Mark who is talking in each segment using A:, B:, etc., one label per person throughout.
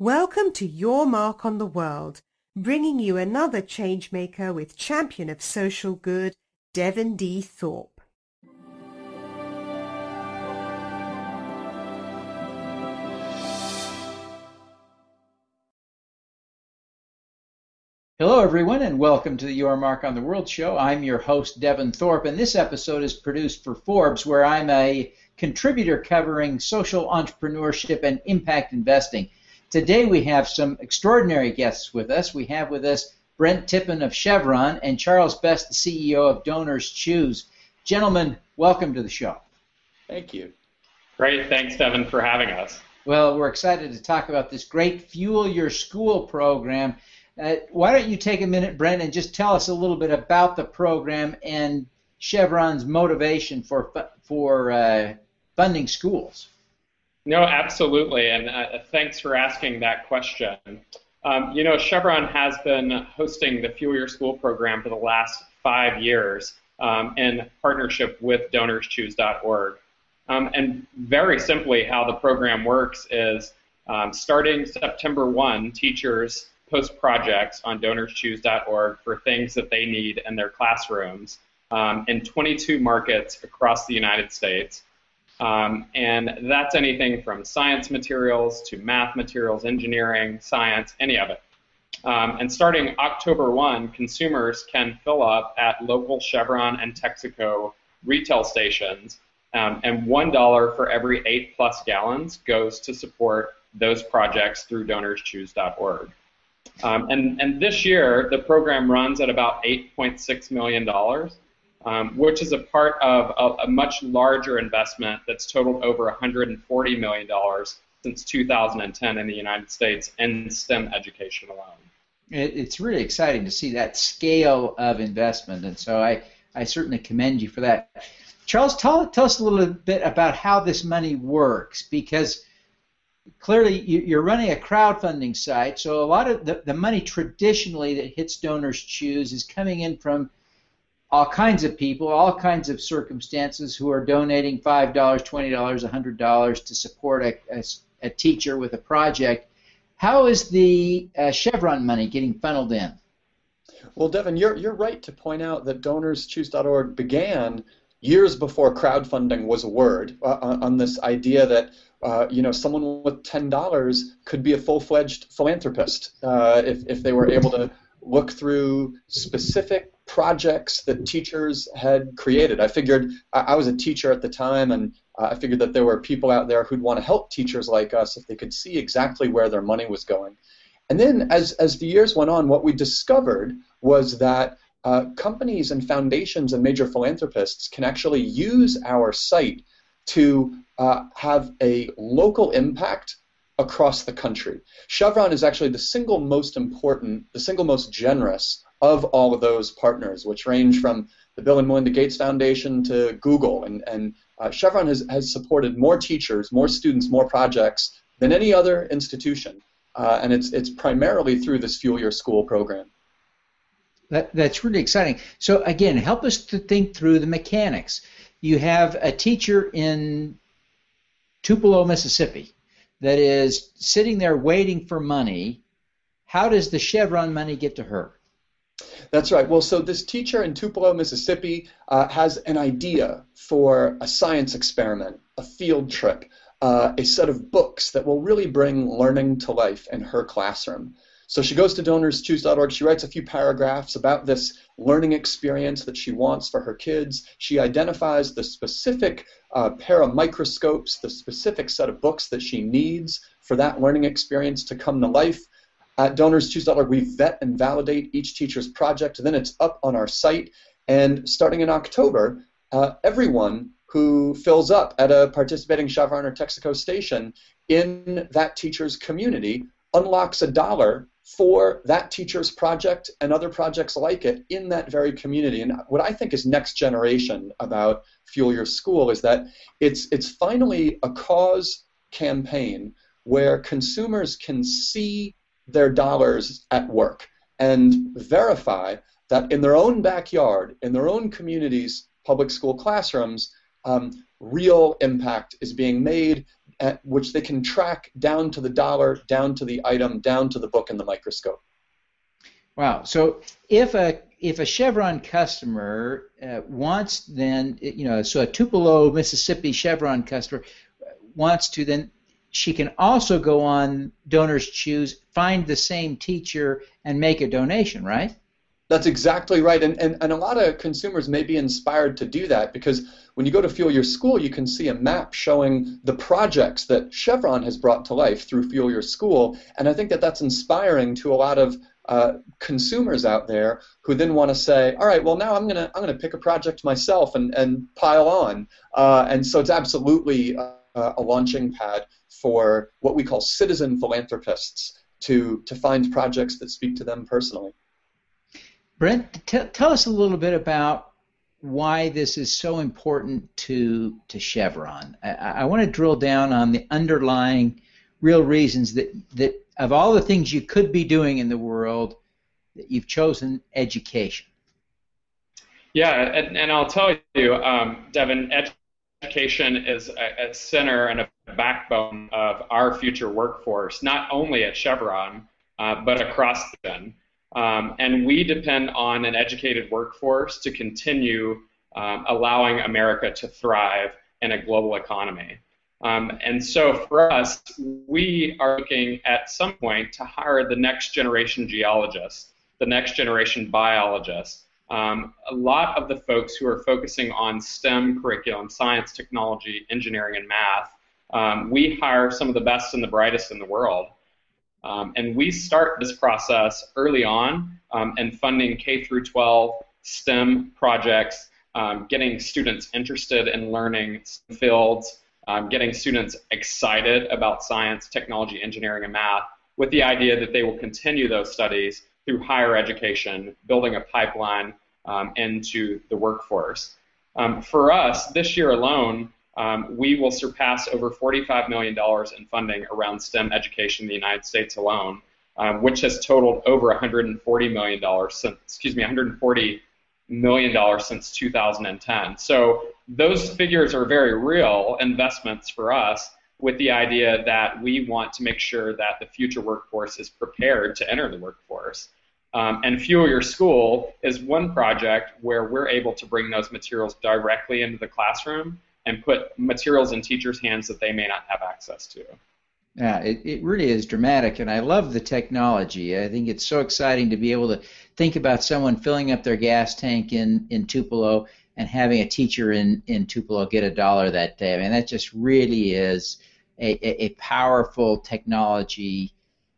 A: Welcome to Your Mark on the World, bringing you another changemaker with champion of social good, Devin D. Thorpe.
B: Hello, everyone, and welcome to the Your Mark on the World show. I'm your host, Devin Thorpe, and this episode is produced for Forbes, where I'm a contributor covering social entrepreneurship and impact investing. Today we have some extraordinary guests with us. We have with us Brent Tippen of Chevron and Charles Best, the CEO of DonorsChoose. Gentlemen, welcome to the show.
C: Thank you.
D: Great. Thanks, Devin, for having us.
B: Well, we're excited to talk about this great Fuel Your School program. Uh, why don't you take a minute, Brent, and just tell us a little bit about the program and Chevron's motivation for for uh, funding schools?
D: No, absolutely, and uh, thanks for asking that question. Um, you know, Chevron has been hosting the Fuel Your School program for the last five years um, in partnership with DonorsChoose.org. Um, and very simply, how the program works is um, starting September 1, teachers post projects on DonorsChoose.org for things that they need in their classrooms um, in 22 markets across the United States. Um, and that's anything from science materials to math materials, engineering, science, any of it. Um, and starting October 1, consumers can fill up at local Chevron and Texaco retail stations, um, and $1 for every 8 plus gallons goes to support those projects through donorschoose.org. Um, and, and this year, the program runs at about $8.6 million um, which is a part of a, a, much larger investment that's totaled over $140 million since 2010 in the United States in STEM education alone.
B: It, it's really exciting to see that scale of investment, and so I, I certainly commend you for that. Charles, tell, tell us a little bit about how this money works, because clearly you're running a crowdfunding site, so a lot of the, the money traditionally that hits DonorsChoose is coming in from all kinds of people, all kinds of circumstances who are donating $5, $20, $100 to support a, a, a teacher with a project. How is the uh, Chevron money getting funneled in?
C: Well, Devin, you're, you're right to point out that DonorsChoose.org began years before crowdfunding was a word uh, on this idea that uh, you know someone with ten dollars could be a full-fledged philanthropist uh, if, if they were able to look through specific projects that teachers had created. I figured I, was a teacher at the time, and I figured that there were people out there who'd want to help teachers like us if they could see exactly where their money was going. And then, as as the years went on, what we discovered was that uh, companies and foundations and major philanthropists can actually use our site to uh, have a local impact across the country. Chevron is actually the single most important, the single most generous of all of those partners, which range from the Bill and Melinda Gates Foundation to Google. And, and uh, Chevron has, has supported more teachers, more students, more projects than any other institution. Uh, and it's, it's primarily through this Fuel Your School program.
B: That, that's really exciting. So, again, help us to think through the mechanics. You have a teacher in Tupelo, Mississippi, that is sitting there waiting for money. How does the Chevron money get to her?
C: That's right. Well, so this teacher in Tupelo, Mississippi, uh, has an idea for a science experiment, a field trip, uh, a set of books that will really bring learning to life in her classroom. So she goes to donorschoose.org. She writes a few paragraphs about this learning experience that she wants for her kids. She identifies the specific uh, pair of microscopes, the specific set of books that she needs for that learning experience to come to life. At DonorsChoose.org, we vet and validate each teacher's project. Then it's up on our site. And starting in October, uh, everyone who fills up at a participating Chevron or Texaco station in that teacher's community unlocks a dollar for that teacher's project and other projects like it in that very community. And what I think is next generation about Fuel Your School is that it's it's finally a cause campaign where consumers can see their dollars at work and verify that in their own backyard, in their own communities, public school classrooms, um, real impact is being made at, which they can track down to the dollar, down to the item, down to the book and the microscope.
B: Wow. So if a if a Chevron customer uh, wants then you know so a Tupelo, Mississippi Chevron customer wants to then she can also go on DonorsChoose, find the same teacher, and make a donation, right?
C: That's exactly right. And, and, and a lot of consumers may be inspired to do that because when you go to Fuel Your School, you can see a map showing the projects that Chevron has brought to life through Fuel Your School. And I think that that's inspiring to a lot of uh, consumers out there who then want to say, all right, well now I'm gonna I'm gonna pick a project myself and, and pile on. Uh, and so it's absolutely uh, a launching pad for what we call citizen philanthropists to to find projects that speak to them personally.
B: Brent, t- tell us a little bit about why this is so important to to Chevron. I, I want to drill down on the underlying real reasons that that of all the things you could be doing in the world, that you've chosen education.
D: Yeah, and, and I'll tell you, um, Devin, education is a, a center and a backbone of our future workforce, not only at Chevron, uh, but across the um, and we depend on an educated workforce to continue um, allowing America to thrive in a global economy. Um, and so for us, we are looking at some point to hire the next generation geologists, the next generation biologists, um, a lot of the folks who are focusing on STEM curriculum, science, technology, engineering, and math, um, we hire some of the best and the brightest in the world. Um, and we start this process early on um, and funding K through 12 STEM projects, um, getting students interested in learning fields, um, getting students excited about science, technology, engineering, and math, with the idea that they will continue those studies through higher education, building a pipeline um, into the workforce. Um, for us, this year alone, um, we will surpass over $45 million in funding around STEM education in the United States alone, um, which has totaled over $140 million since, excuse me, 140 million dollars since 2010. So those figures are very real investments for us with the idea that we want to make sure that the future workforce is prepared to enter the workforce. Um, and Fuel Your School is one project where we're able to bring those materials directly into the classroom and put materials in teachers' hands that they may not have access to.
B: Yeah, it, it really is dramatic, and I love the technology. I think it's so exciting to be able to think about someone filling up their gas tank in, in Tupelo and having a teacher in, in Tupelo get a dollar that day. I mean, that just really is a, a, a powerful technology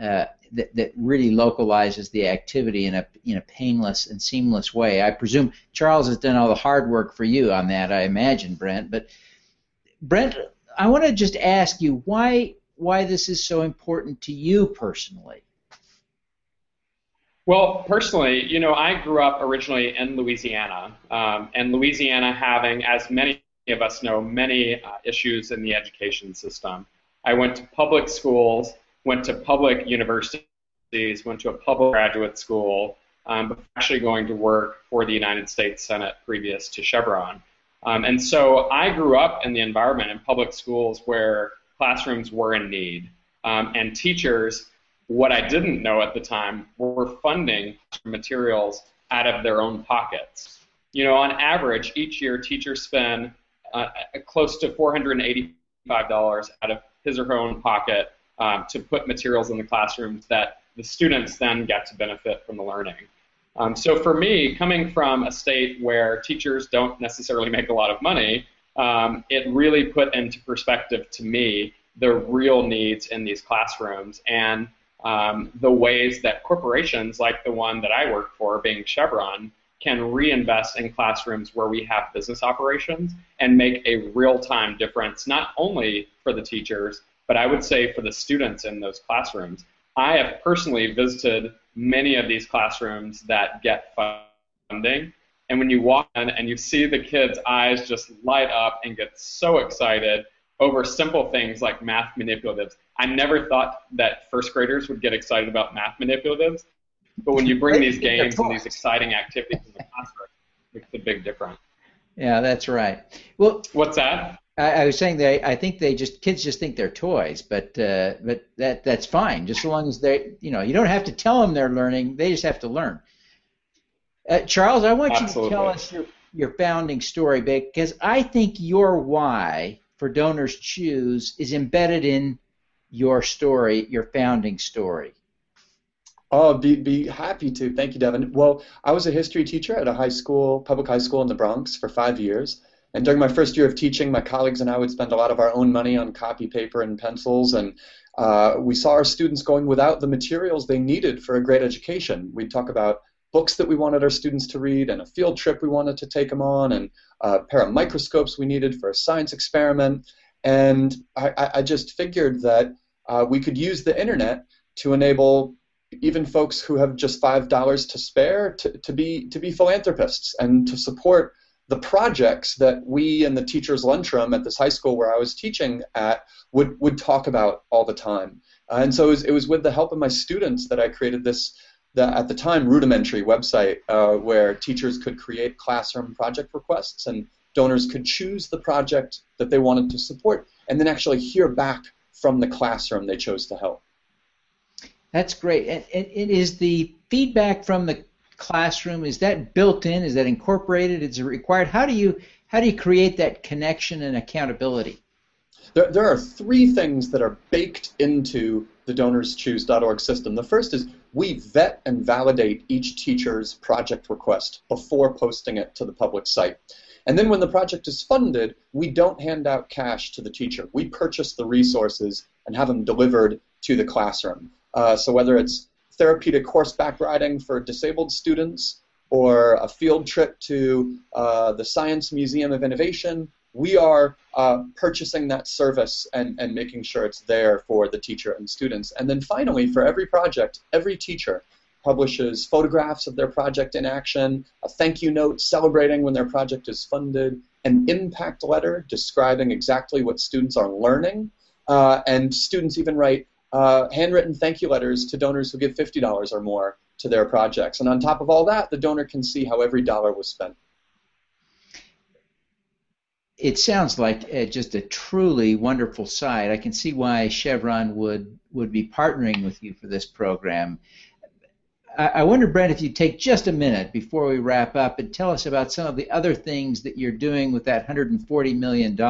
B: uh, that, that really localizes the activity in a in a painless and seamless way. I presume Charles has done all the hard work for you on that. I imagine, Brent. But Brent, I want to just ask you why why this is so important to you personally.
D: Well, personally, you know, I grew up originally in Louisiana, um, and Louisiana having, as many of us know, many uh, issues in the education system. I went to public schools, went to public universities, went to a public graduate school, um, before actually going to work for the United States Senate previous to Chevron. Um, and so I grew up in the environment in public schools where classrooms were in need, um, and teachers what I didn't know at the time were funding materials out of their own pockets. You know, on average, each year teachers spend uh, close to $485 out of his or her own pocket um, to put materials in the classrooms that the students then get to benefit from the learning. Um, so for me, coming from a state where teachers don't necessarily make a lot of money, um, it really put into perspective to me the real needs in these classrooms. And um, the ways that corporations like the one that I work for, being Chevron, can reinvest in classrooms where we have business operations and make a real time difference, not only for the teachers, but I would say for the students in those classrooms. I have personally visited many of these classrooms that get funding. And when you walk in and you see the kids' eyes just light up and get so excited over simple things like math manipulatives, I never thought that first graders would get excited about math manipulatives, but when you bring these games and these exciting activities in the classroom, it's a big difference.
B: Yeah, that's right. Well,
D: what's that?
B: I, I, was saying they. I think they just kids just think they're toys, but uh, but that that's fine. Just so long as they, you know, you don't have to tell them they're learning. They just have to learn. Uh, Charles, I want Absolutely. you to tell us your your founding story because I think your why for DonorsChoose is embedded in your story, your founding story.
C: Oh, be, be happy to. Thank you, Devin. Well, I was a history teacher at a high school, public high school in the Bronx for five years. And during my first year of teaching, my colleagues and I would spend a lot of our own money on copy paper and pencils. And uh, we saw our students going without the materials they needed for a great education. We'd talk about books that we wanted our students to read, and a field trip we wanted to take them on, and a pair of microscopes we needed for a science experiment. And I, I just figured that uh, we could use the internet to enable even folks who have just five dollars to spare to, to be to be philanthropists and to support the projects that we in the teachers lunchroom at this high school where I was teaching at would would talk about all the time. Uh, and so it was, it was, with the help of my students that I created this the, at the time rudimentary website uh, where teachers could create classroom project requests and donors could choose the project that they wanted to support and then actually hear back from the classroom they chose to help.
B: That's great. And, and it is the feedback from the classroom is that built in? Is that incorporated? Is it required? How do you how do you create that connection and accountability?
C: There, there are three things that are baked into the donorschoose.org system. The first is we vet and validate each teacher's project request before posting it to the public site. And then when the project is funded, we don't hand out cash to the teacher. We purchase the resources and have them delivered to the classroom. Uh, so whether it's therapeutic horseback riding for disabled students or a field trip to uh, the Science Museum of Innovation, we are uh, purchasing that service and, and making sure it's there for the teacher and students. And then finally, for every project, every teacher publishes photographs of their project in action, a thank you note celebrating when their project is funded, an impact letter describing exactly what students are learning, uh, and students even write uh, handwritten thank you letters to donors who give $50 or more to their projects. And on top of all that, the donor can see how every dollar was spent.
B: It sounds like uh, just a truly wonderful site. I can see why Chevron would would be partnering with you for this program. I, I wonder, Brent, if you'd take just a minute before we wrap up and tell us about some of the other things that you're doing with that $140 million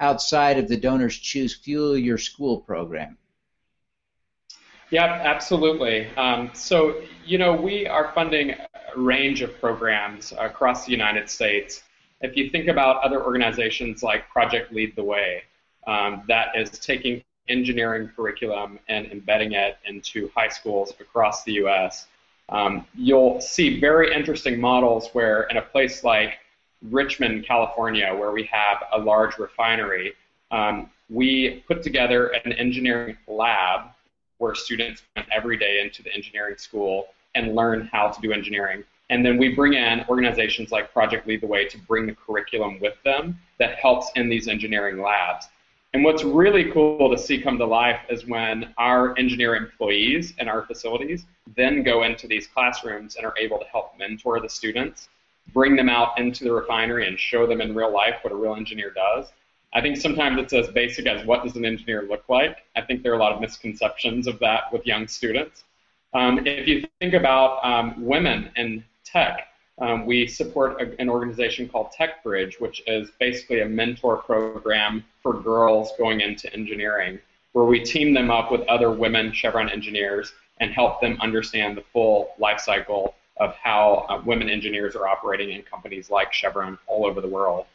B: outside of the DonorsChoose Fuel Your School program.
D: Yeah, absolutely. Um, so, you know, we are funding a range of programs across the United States. If you think about other organizations like Project Lead the Way, um, that is taking engineering curriculum and embedding it into high schools across the U.S., um, you'll see very interesting models where in a place like Richmond, California, where we have a large refinery, um, we put together an engineering lab where students went every day into the engineering school and learn how to do engineering. And then we bring in organizations like Project Lead the Way to bring the curriculum with them that helps in these engineering labs. And what's really cool to see come to life is when our engineer employees in our facilities then go into these classrooms and are able to help mentor the students, bring them out into the refinery and show them in real life what a real engineer does, I think sometimes it's as basic as what does an engineer look like. I think there are a lot of misconceptions of that with young students. Um, if you think about um, women in tech, um, we support a, an organization called TechBridge, which is basically a mentor program for girls going into engineering, where we team them up with other women Chevron engineers and help them understand the full life cycle of how uh, women engineers are operating in companies like Chevron all over the world.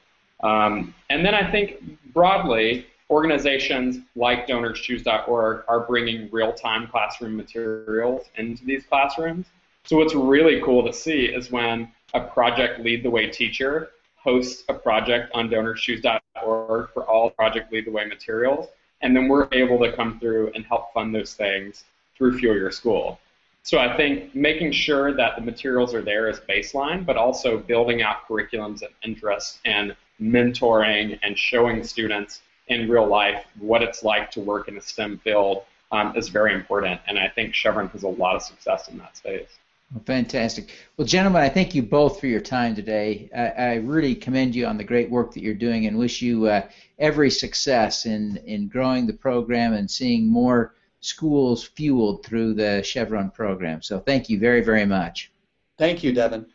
D: Um, and then I think broadly, organizations like DonorsChoose.org are bringing real-time classroom materials into these classrooms. So what's really cool to see is when a project lead the way teacher hosts a project on DonorsChoose.org for all project lead the way materials, and then we're able to come through and help fund those things through Fuel Your School. So I think making sure that the materials are there is baseline, but also building out curriculums of interest and mentoring and showing students in real life what it's like to work in a STEM field um, is very important. And I think Chevron has a lot of success in that space.
B: Well, fantastic. Well, gentlemen, I thank you both for your time today. I, I really commend you on the great work that you're doing and wish you uh, every success in, in growing the program and seeing more schools fueled through the Chevron program. So thank you very, very much.
C: Thank you, Devin.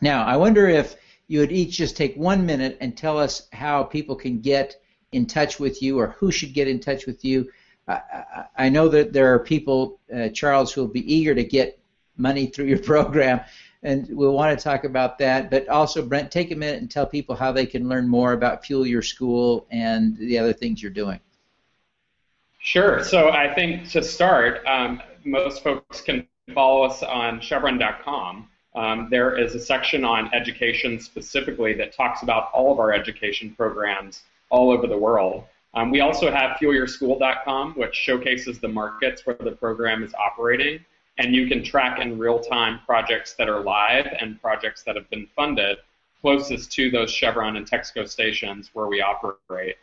B: Now, I wonder if you would each just take one minute and tell us how people can get in touch with you or who should get in touch with you. I, I know that there are people, uh, Charles, who will be eager to get money through your program, and we'll want to talk about that. But also, Brent, take a minute and tell people how they can learn more about Fuel Your School and the other things you're doing.
D: Sure. So I think to start, um, most folks can follow us on Chevron.com. Um, there is a section on education specifically that talks about all of our education programs all over the world. Um, we also have fuelyourschool.com, which showcases the markets where the program is operating, and you can track in real time projects that are live and projects that have been funded closest to those Chevron and Texaco stations where we operate.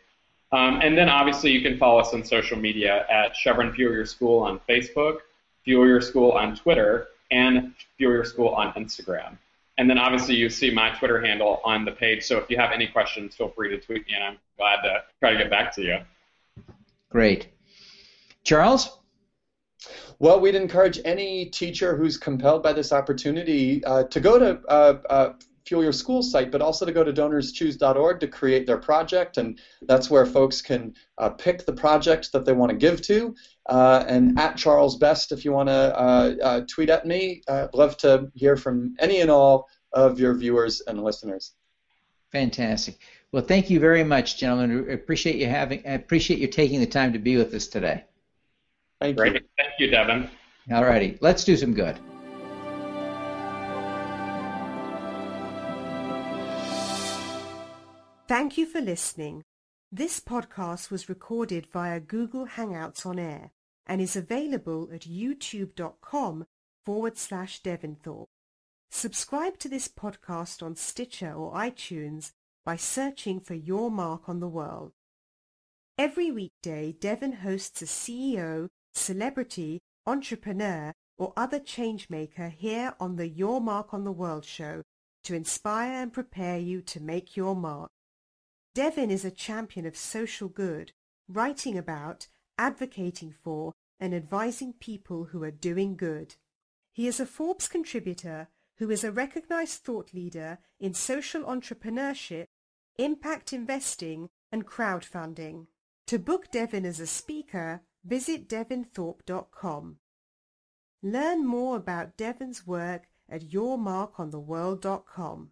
D: Um, and then obviously you can follow us on social media at Chevron Fuel Your School on Facebook, Fuel Your School on Twitter, and Fuel Your School on Instagram. And then obviously you see my Twitter handle on the page. So if you have any questions, feel free to tweet me, and I'm glad to try to get back to you.
B: Great. Charles?
C: Well, we'd encourage any teacher who's compelled by this opportunity uh, to go to uh, uh, Fuel Your School site, but also to go to donorschoose.org to create their project, and that's where folks can uh, pick the project that they want to give to. Uh, and at Charles Best, if you want to uh, tweet at me, I'd love to hear from any and all of your viewers and listeners.
B: Fantastic. Well, thank you very much, gentlemen. I appreciate you having. I appreciate you taking the time to be with us today.
C: Thank
D: Great.
C: you.
D: Thank you, Devin.
B: All righty. Let's do some good.
A: Thank you for listening. This podcast was recorded via Google Hangouts on Air and is available at youtube.com forward slash Devinthorpe. Subscribe to this podcast on Stitcher or iTunes by searching for Your Mark on the World. Every weekday, Devin hosts a CEO, celebrity, entrepreneur, or other changemaker here on the Your Mark on the World show to inspire and prepare you to make your mark. Devin is a champion of social good, writing about, advocating for, and advising people who are doing good. He is a Forbes contributor who is a recognized thought leader in social entrepreneurship, impact investing, and crowdfunding. To book Devin as a speaker, visit devinthorpe.com. Learn more about Devin's work at yourmarkontheworld.com.